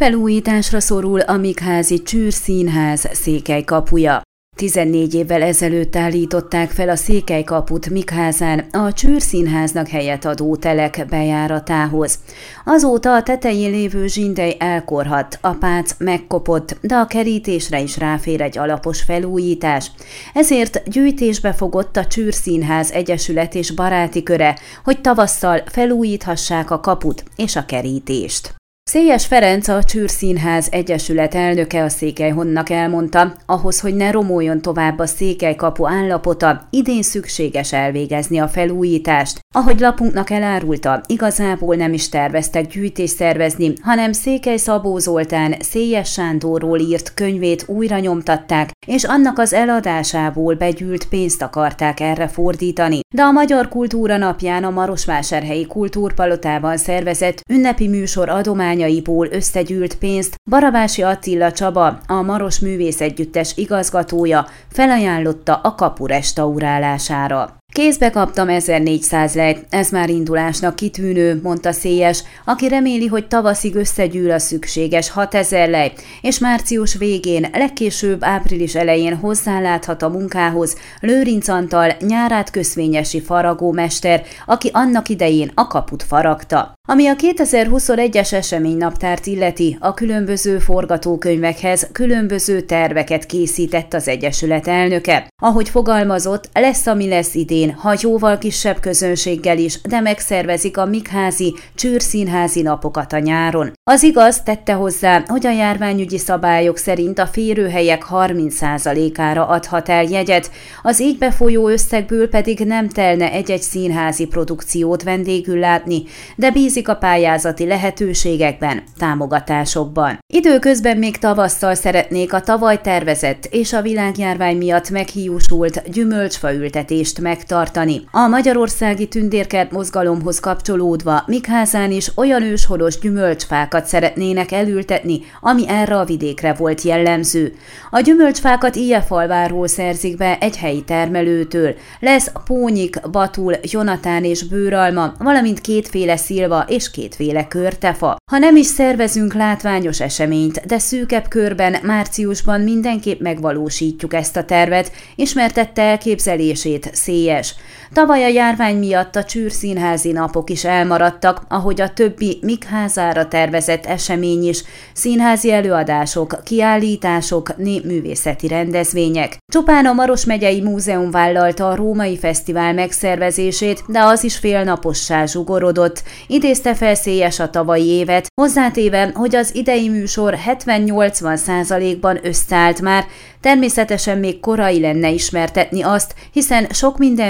Felújításra szorul a Mikházi Csűrszínház székely kapuja. 14 évvel ezelőtt állították fel a Székelykaput Mikházán a Csűrszínháznak helyet adó telek bejáratához. Azóta a tetején lévő zsindej elkorhadt, a pác megkopott, de a kerítésre is ráfér egy alapos felújítás. Ezért gyűjtésbe fogott a Csűrszínház Egyesület és baráti köre, hogy tavasszal felújíthassák a kaput és a kerítést. Széjes Ferenc, a Csűrszínház Egyesület elnöke a Székelyhonnak elmondta, ahhoz, hogy ne romoljon tovább a székelykapu állapota, idén szükséges elvégezni a felújítást. Ahogy lapunknak elárulta, igazából nem is terveztek gyűjtést szervezni, hanem Székely Szabó Zoltán Széjes Sándorról írt könyvét újra nyomtatták, és annak az eladásából begyűlt pénzt akarták erre fordítani. De a Magyar Kultúra napján a Marosvásárhelyi Kultúrpalotában szervezett ünnepi műsor adomány kormányaiból összegyűlt pénzt Barabási Attila Csaba, a Maros Művészegyüttes igazgatója felajánlotta a kapu restaurálására. Kézbe kaptam 1400 lejt, ez már indulásnak kitűnő, mondta Széjes, aki reméli, hogy tavaszig összegyűl a szükséges 6000 lejt, és március végén, legkésőbb április elején hozzáláthat a munkához Lőrinc Antal nyárát köszvényesi faragómester, aki annak idején a kaput faragta. Ami a 2021-es eseménynaptárt illeti, a különböző forgatókönyvekhez különböző terveket készített az Egyesület elnöke. Ahogy fogalmazott, lesz, ami lesz idén, ha jóval kisebb közönséggel is, de megszervezik a Mikházi, csűrszínházi napokat a nyáron. Az igaz tette hozzá, hogy a járványügyi szabályok szerint a férőhelyek 30%-ára adhat el jegyet, az így befolyó összegből pedig nem telne egy-egy színházi produkciót vendégül látni, de bízik a pályázati lehetőségekben, támogatásokban. Időközben még tavasszal szeretnék a tavaly tervezett és a világjárvány miatt meghiúsult gyümölcsfaültetést megtartani. A Magyarországi Tündérkert mozgalomhoz kapcsolódva Mikházán is olyan őshonos gyümölcsfákat szeretnének elültetni, ami erre a vidékre volt jellemző. A gyümölcsfákat Ilyefalváról szerzik be egy helyi termelőtől. Lesz pónyik, batul, jonatán és bőralma, valamint kétféle szilva és kétféle körtefa. Ha nem is szervezünk látványos eseményt, de szűkebb körben márciusban mindenképp megvalósítjuk ezt a tervet, ismertette elképzelését Széjes. Tavaly a járvány miatt a csűrszínházi napok is elmaradtak, ahogy a többi Mikházára tervezett esemény is, színházi előadások, kiállítások, népművészeti rendezvények. Csupán a Maros megyei múzeum vállalta a római fesztivál megszervezését, de az is félnapossá zsugorodott. Idézte felszélyes a tavalyi évet, hozzátéve, hogy az idei műsor 70-80 százalékban összeállt már, természetesen még korai lenne ismertetni azt, hiszen sok minden